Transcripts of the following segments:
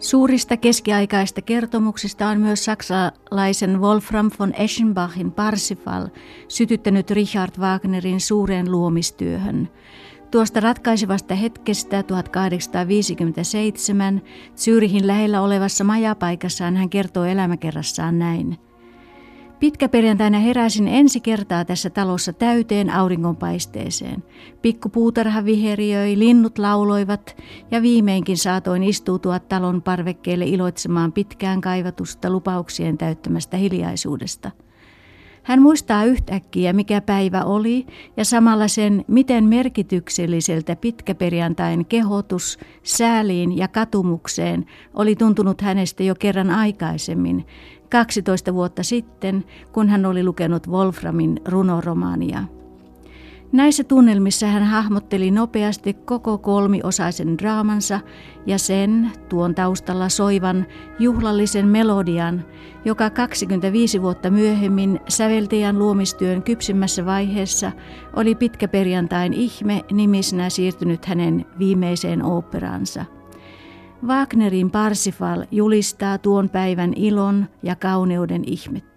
Suurista keskiaikaista kertomuksista on myös saksalaisen Wolfram von Eschenbachin Parsifal sytyttänyt Richard Wagnerin suureen luomistyöhön. Tuosta ratkaisevasta hetkestä 1857 Zyrihin lähellä olevassa majapaikassaan hän kertoo elämäkerrassaan näin – Pitkäperjantaina heräsin ensi kertaa tässä talossa täyteen auringonpaisteeseen. Pikkupuutarha viheriöi, linnut lauloivat ja viimeinkin saatoin istuutua talon parvekkeelle iloitsemaan pitkään kaivatusta lupauksien täyttämästä hiljaisuudesta. Hän muistaa yhtäkkiä, mikä päivä oli, ja samalla sen, miten merkitykselliseltä pitkäperjantain kehotus sääliin ja katumukseen oli tuntunut hänestä jo kerran aikaisemmin, 12 vuotta sitten, kun hän oli lukenut Wolframin runoromaania. Näissä tunnelmissa hän hahmotteli nopeasti koko kolmiosaisen draamansa ja sen, tuon taustalla soivan, juhlallisen melodian, joka 25 vuotta myöhemmin säveltäjän luomistyön kypsimmässä vaiheessa oli pitkäperjantain ihme nimisnä siirtynyt hänen viimeiseen oopperansa – Wagnerin Parsifal julistaa tuon päivän ilon ja kauneuden ihmettä.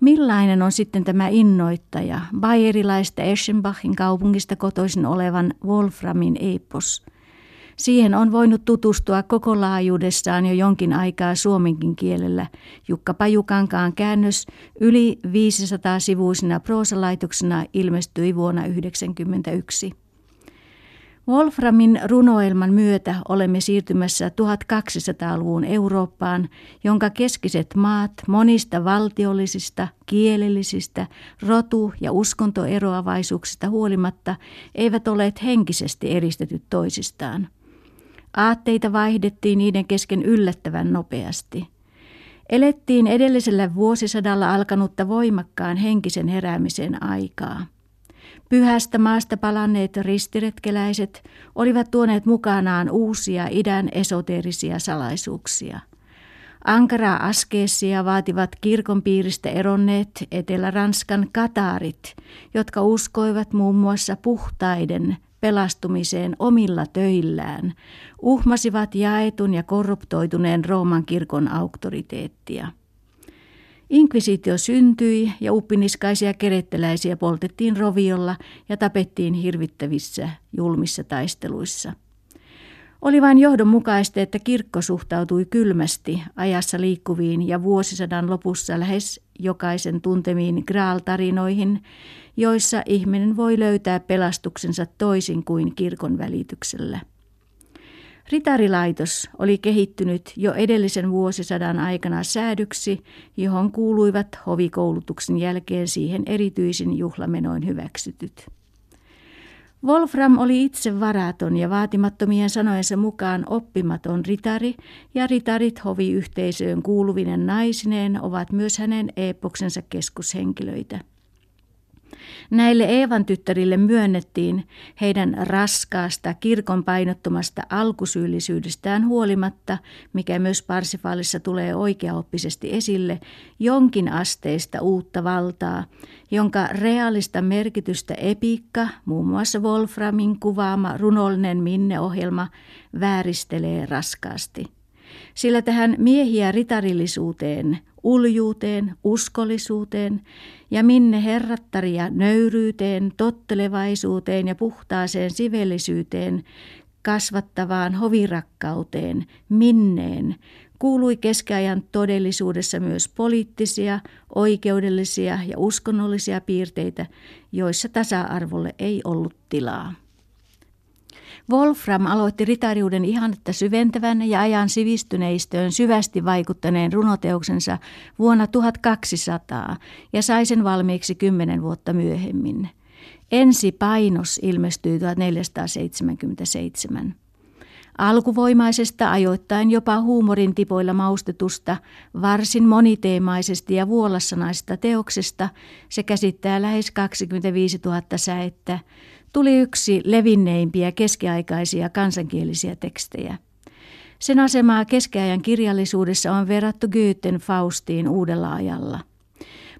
Millainen on sitten tämä innoittaja, bayerilaista Eschenbachin kaupungista kotoisin olevan Wolframin epos? Siihen on voinut tutustua koko laajuudessaan jo jonkin aikaa suomenkin kielellä. Jukka Pajukankaan käännös yli 500 sivuisena proosalaitoksena ilmestyi vuonna 1991. Wolframin runoelman myötä olemme siirtymässä 1200-luvun Eurooppaan, jonka keskiset maat monista valtiollisista, kielellisistä, rotu- ja uskontoeroavaisuuksista huolimatta eivät olleet henkisesti eristetyt toisistaan. Aatteita vaihdettiin niiden kesken yllättävän nopeasti. Elettiin edellisellä vuosisadalla alkanutta voimakkaan henkisen heräämisen aikaa. Pyhästä maasta palanneet ristiretkeläiset olivat tuoneet mukanaan uusia idän esoteerisia salaisuuksia. Ankaraa askeessia vaativat kirkon piiristä eronneet Etelä-Ranskan kataarit, jotka uskoivat muun muassa puhtaiden pelastumiseen omilla töillään, uhmasivat jaetun ja korruptoituneen Rooman kirkon auktoriteettia. Inkvisitio syntyi ja uppiniskaisia keretteläisiä poltettiin roviolla ja tapettiin hirvittävissä julmissa taisteluissa. Oli vain johdonmukaista, että kirkko suhtautui kylmästi ajassa liikkuviin ja vuosisadan lopussa lähes jokaisen tuntemiin Graal-tarinoihin, joissa ihminen voi löytää pelastuksensa toisin kuin kirkon välityksellä. Ritarilaitos oli kehittynyt jo edellisen vuosisadan aikana säädyksi, johon kuuluivat hovikoulutuksen jälkeen siihen erityisin juhlamenoin hyväksytyt. Wolfram oli itse varaton ja vaatimattomien sanojensa mukaan oppimaton ritari, ja ritarit hoviyhteisöön kuuluvinen naisineen ovat myös hänen epoksensa keskushenkilöitä. Näille Eevan tyttärille myönnettiin heidän raskaasta kirkon painottomasta alkusyyllisyydestään huolimatta, mikä myös Parsifaalissa tulee oikeaoppisesti esille, jonkin asteista uutta valtaa, jonka reaalista merkitystä epiikka, muun muassa Wolframin kuvaama runollinen minneohjelma, vääristelee raskaasti. Sillä tähän miehiä ritarillisuuteen uljuuteen, uskollisuuteen ja minne herrattaria nöyryyteen, tottelevaisuuteen ja puhtaaseen sivellisyyteen, kasvattavaan hovirakkauteen, minneen, kuului keskiajan todellisuudessa myös poliittisia, oikeudellisia ja uskonnollisia piirteitä, joissa tasa-arvolle ei ollut tilaa. Wolfram aloitti ritariuden ihannetta syventävän ja ajan sivistyneistöön syvästi vaikuttaneen runoteoksensa vuonna 1200 ja sai sen valmiiksi kymmenen vuotta myöhemmin. Ensi painos ilmestyi 1477. Alkuvoimaisesta ajoittain jopa huumorin tipoilla maustetusta, varsin moniteemaisesti ja vuolassanaisesta teoksesta se käsittää lähes 25 000 säettä, tuli yksi levinneimpiä keskiaikaisia kansankielisiä tekstejä. Sen asemaa keskiajan kirjallisuudessa on verrattu Goethen Faustiin uudella ajalla.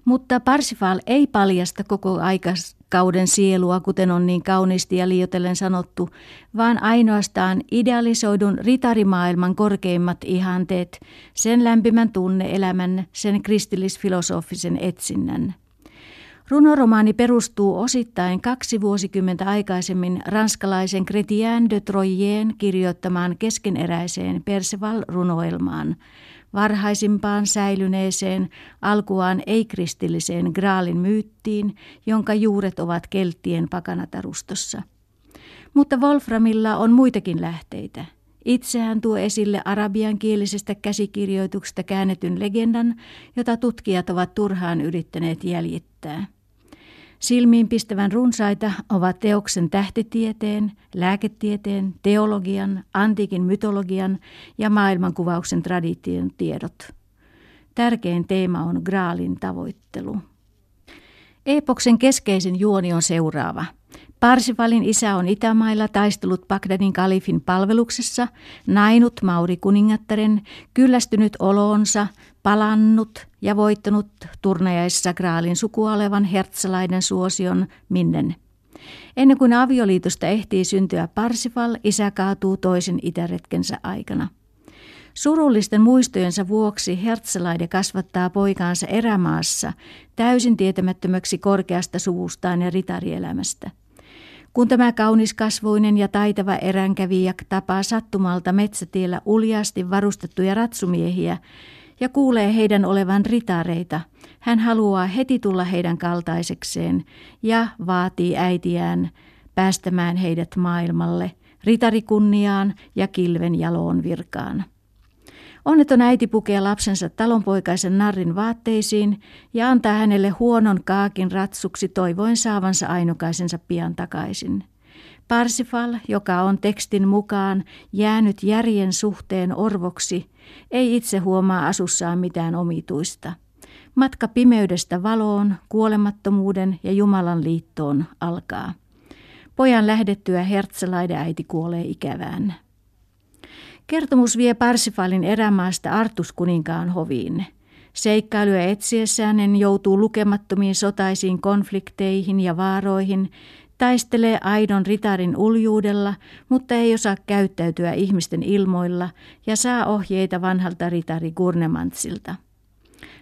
Mutta Parsifal ei paljasta koko aikakauden sielua, kuten on niin kauniisti ja liioitellen sanottu, vaan ainoastaan idealisoidun ritarimaailman korkeimmat ihanteet, sen lämpimän tunneelämän, sen kristillisfilosofisen etsinnän. Runoromaani perustuu osittain kaksi vuosikymmentä aikaisemmin ranskalaisen Chrétien de Troyen kirjoittamaan keskeneräiseen Perceval-runoelmaan, varhaisimpaan säilyneeseen, alkuaan ei-kristilliseen Graalin myyttiin, jonka juuret ovat kelttien pakanatarustossa. Mutta Wolframilla on muitakin lähteitä. Itse hän tuo esille arabiankielisestä käsikirjoituksesta käännetyn legendan, jota tutkijat ovat turhaan yrittäneet jäljittää. Silmiinpistävän runsaita ovat teoksen tähtitieteen, lääketieteen, teologian, antiikin mytologian ja maailmankuvauksen tradition tiedot. Tärkein teema on Graalin tavoittelu. Epoksen keskeisin juoni on seuraava – Parsifalin isä on Itämailla taistellut Bagdadin kalifin palveluksessa, nainut Mauri kuningattaren, kyllästynyt oloonsa, palannut ja voittanut turnajaissa Graalin sukua olevan hertsalaiden suosion minnen. Ennen kuin avioliitosta ehtii syntyä Parsifal, isä kaatuu toisen itäretkensä aikana. Surullisten muistojensa vuoksi Hertzelaide kasvattaa poikaansa erämaassa täysin tietämättömäksi korkeasta suvustaan ja ritarielämästä. Kun tämä kauniskasvuinen ja taitava eränkävijä tapaa sattumalta metsätiellä uljaasti varustettuja ratsumiehiä ja kuulee heidän olevan ritareita, hän haluaa heti tulla heidän kaltaisekseen ja vaatii äitiään päästämään heidät maailmalle, ritarikunniaan ja kilven jaloon virkaan. Onneton äiti pukee lapsensa talonpoikaisen narrin vaatteisiin ja antaa hänelle huonon kaakin ratsuksi toivoen saavansa ainokaisensa pian takaisin. Parsifal, joka on tekstin mukaan jäänyt järjen suhteen orvoksi, ei itse huomaa asussaan mitään omituista. Matka pimeydestä valoon, kuolemattomuuden ja Jumalan liittoon alkaa. Pojan lähdettyä Hertzelaide äiti kuolee ikävään. Kertomus vie Parsifalin erämaasta Artuskuninkaan hoviin. Seikkailuja etsiessään hän joutuu lukemattomiin sotaisiin konflikteihin ja vaaroihin, taistelee aidon ritarin uljuudella, mutta ei osaa käyttäytyä ihmisten ilmoilla ja saa ohjeita vanhalta ritari Gurnemantsilta.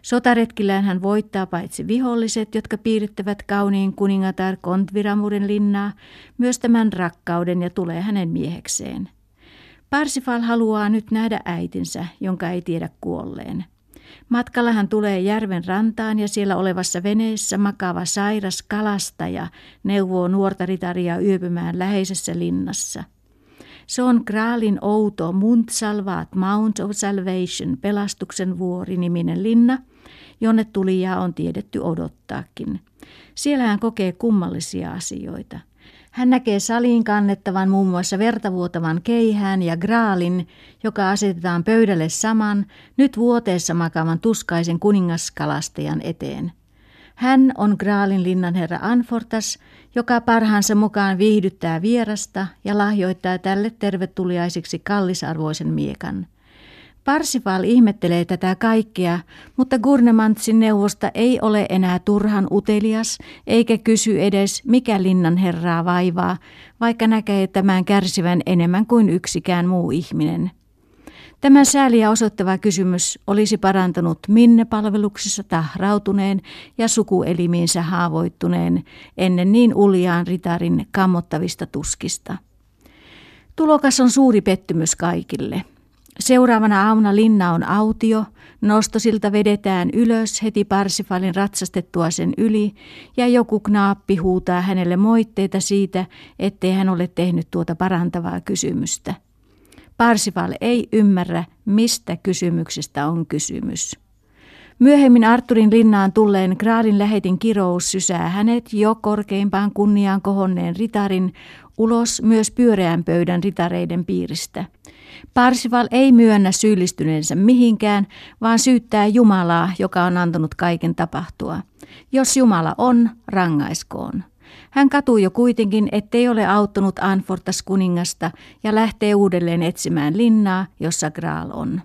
Sotaretkillään hän voittaa paitsi viholliset, jotka piirittävät kauniin kuningatar Kontviramuren linnaa, myös tämän rakkauden ja tulee hänen miehekseen. Parsifal haluaa nyt nähdä äitinsä, jonka ei tiedä kuolleen. Matkalla hän tulee järven rantaan ja siellä olevassa veneessä makaava sairas kalastaja neuvoo nuorta ritaria yöpymään läheisessä linnassa. Se on Graalin outo Mount Salvat, Mount of Salvation, pelastuksen vuori niminen linna, jonne tulijaa on tiedetty odottaakin. Siellä hän kokee kummallisia asioita – hän näkee saliin kannettavan muun muassa vertavuotavan keihään ja graalin, joka asetetaan pöydälle saman, nyt vuoteessa makaavan tuskaisen kuningaskalastajan eteen. Hän on Graalin linnan herra Anfortas, joka parhaansa mukaan viihdyttää vierasta ja lahjoittaa tälle tervetuliaisiksi kallisarvoisen miekan. Parsifal ihmettelee tätä kaikkea, mutta Gurnemantsin neuvosta ei ole enää turhan utelias, eikä kysy edes, mikä linnan herraa vaivaa, vaikka näkee tämän kärsivän enemmän kuin yksikään muu ihminen. Tämä sääliä osoittava kysymys olisi parantanut Minne-palveluksessa tahrautuneen ja sukuelimiinsä haavoittuneen ennen niin uljaan ritarin kammottavista tuskista. Tulokas on suuri pettymys kaikille – Seuraavana aamuna linna on autio, nostosilta vedetään ylös heti Parsifalin ratsastettua sen yli ja joku knaappi huutaa hänelle moitteita siitä, ettei hän ole tehnyt tuota parantavaa kysymystä. Parsifal ei ymmärrä, mistä kysymyksestä on kysymys. Myöhemmin Arturin linnaan tulleen Graalin lähetin kirous sysää hänet jo korkeimpaan kunniaan kohonneen ritarin ulos myös pyöreän pöydän ritareiden piiristä – Parsival ei myönnä syyllistyneensä mihinkään, vaan syyttää Jumalaa, joka on antanut kaiken tapahtua. Jos Jumala on, rangaiskoon. Hän katuu jo kuitenkin, ettei ole auttanut Anfortas kuningasta ja lähtee uudelleen etsimään linnaa, jossa Graal on.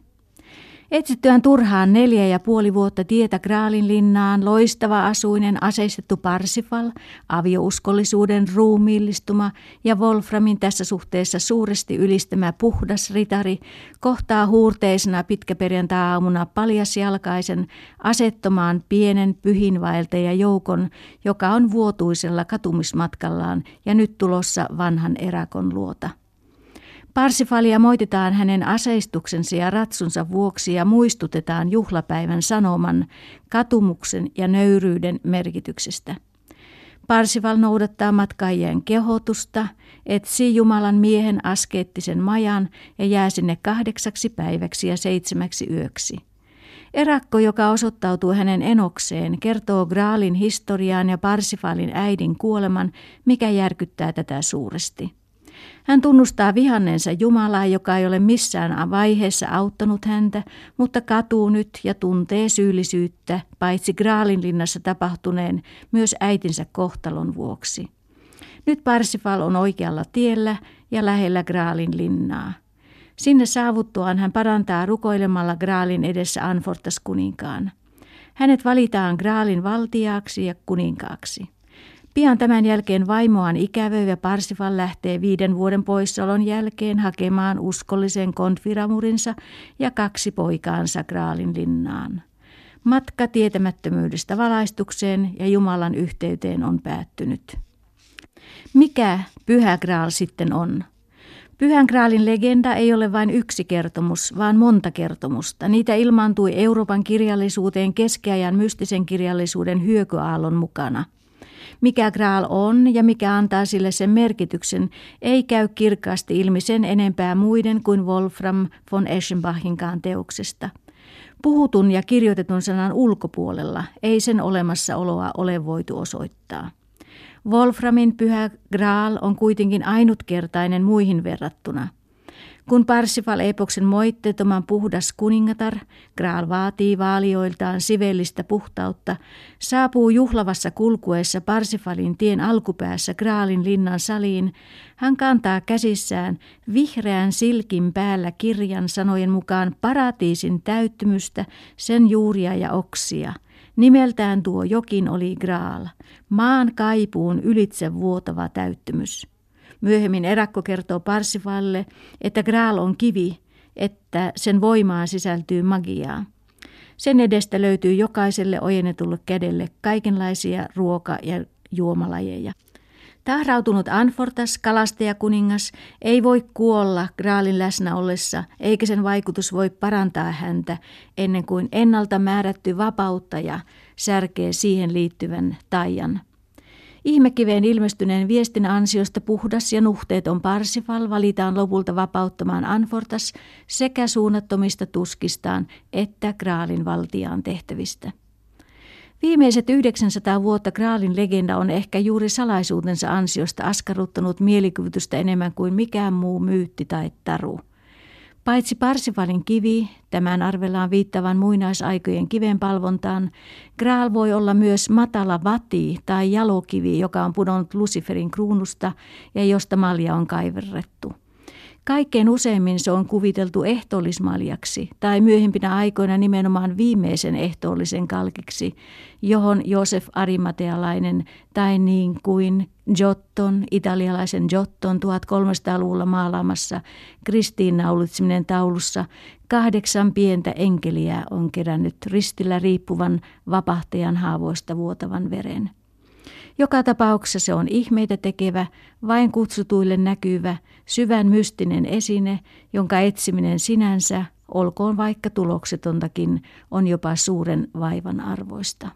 Etsittyään turhaan neljä ja puoli vuotta tietä Graalin linnaan, loistava asuinen aseistettu Parsifal, aviouskollisuuden ruumiillistuma ja Wolframin tässä suhteessa suuresti ylistämä puhdas ritari kohtaa huurteisena pitkäperjantai-aamuna paljasjalkaisen asettomaan pienen pyhinvaeltaja joukon, joka on vuotuisella katumismatkallaan ja nyt tulossa vanhan erakon luota. Parsifalia moititaan hänen aseistuksensa ja ratsunsa vuoksi ja muistutetaan juhlapäivän sanoman, katumuksen ja nöyryyden merkityksestä. Parsifal noudattaa matkaajien kehotusta, etsii Jumalan miehen askeettisen majan ja jää sinne kahdeksaksi päiväksi ja seitsemäksi yöksi. Erakko, joka osoittautuu hänen enokseen, kertoo Graalin historiaan ja Parsifalin äidin kuoleman, mikä järkyttää tätä suuresti. Hän tunnustaa vihanneensa Jumalaa, joka ei ole missään vaiheessa auttanut häntä, mutta katuu nyt ja tuntee syyllisyyttä, paitsi Graalinlinnassa tapahtuneen, myös äitinsä kohtalon vuoksi. Nyt Parsifal on oikealla tiellä ja lähellä Graalin linnaa. Sinne saavuttuaan hän parantaa rukoilemalla Graalin edessä Anfortas kuninkaan. Hänet valitaan Graalin valtiaaksi ja kuninkaaksi. Pian tämän jälkeen vaimoaan ikävöivä Parsifal lähtee viiden vuoden poissaolon jälkeen hakemaan uskollisen konfiramurinsa ja kaksi poikaansa Graalin linnaan. Matka tietämättömyydestä valaistukseen ja Jumalan yhteyteen on päättynyt. Mikä Pyhä Graal sitten on? Pyhän Graalin legenda ei ole vain yksi kertomus, vaan monta kertomusta. Niitä ilmaantui Euroopan kirjallisuuteen keskiajan mystisen kirjallisuuden hyökyaallon mukana – mikä Graal on ja mikä antaa sille sen merkityksen, ei käy kirkkaasti ilmi sen enempää muiden kuin Wolfram von Eschenbachinkaan teoksesta. Puhutun ja kirjoitetun sanan ulkopuolella ei sen olemassaoloa ole voitu osoittaa. Wolframin pyhä Graal on kuitenkin ainutkertainen muihin verrattuna – kun Parsifal-epoksen moitteettoman puhdas kuningatar, Graal vaatii vaalioiltaan sivellistä puhtautta, saapuu juhlavassa kulkuessa Parsifalin tien alkupäässä Graalin linnan saliin, hän kantaa käsissään vihreän silkin päällä kirjan sanojen mukaan paratiisin täyttymystä, sen juuria ja oksia. Nimeltään tuo jokin oli Graal, maan kaipuun ylitse vuotava täyttymys. Myöhemmin erakko kertoo Parsifalle, että Graal on kivi, että sen voimaan sisältyy magiaa. Sen edestä löytyy jokaiselle ojennetulle kädelle kaikenlaisia ruoka- ja juomalajeja. Tahrautunut Anfortas, kalastajakuningas, ei voi kuolla Graalin läsnä ollessa, eikä sen vaikutus voi parantaa häntä ennen kuin ennalta määrätty vapauttaja särkee siihen liittyvän taian. Ihmekiveen ilmestyneen viestin ansiosta puhdas ja nuhteeton Parsifal valitaan lopulta vapauttamaan Anfortas sekä suunnattomista tuskistaan että Graalin valtiaan tehtävistä. Viimeiset 900 vuotta Graalin legenda on ehkä juuri salaisuutensa ansiosta askarruttanut mielikuvitysta enemmän kuin mikään muu myytti tai taru – Paitsi Parsivalin kivi, tämän arvellaan viittavan muinaisaikojen kivenpalvontaan, Graal voi olla myös matala vati tai jalokivi, joka on pudonnut Luciferin kruunusta ja josta malja on kaiverrettu. Kaikkein useimmin se on kuviteltu ehtoollismaljaksi tai myöhempinä aikoina nimenomaan viimeisen ehtoollisen kalkiksi, johon Josef Arimatealainen tai niin kuin Giotton, italialaisen Giotton 1300-luvulla maalaamassa kristiinnaulitseminen taulussa kahdeksan pientä enkeliä on kerännyt ristillä riippuvan vapahtajan haavoista vuotavan veren. Joka tapauksessa se on ihmeitä tekevä, vain kutsutuille näkyvä, syvän mystinen esine, jonka etsiminen sinänsä, olkoon vaikka tuloksetontakin, on jopa suuren vaivan arvoista.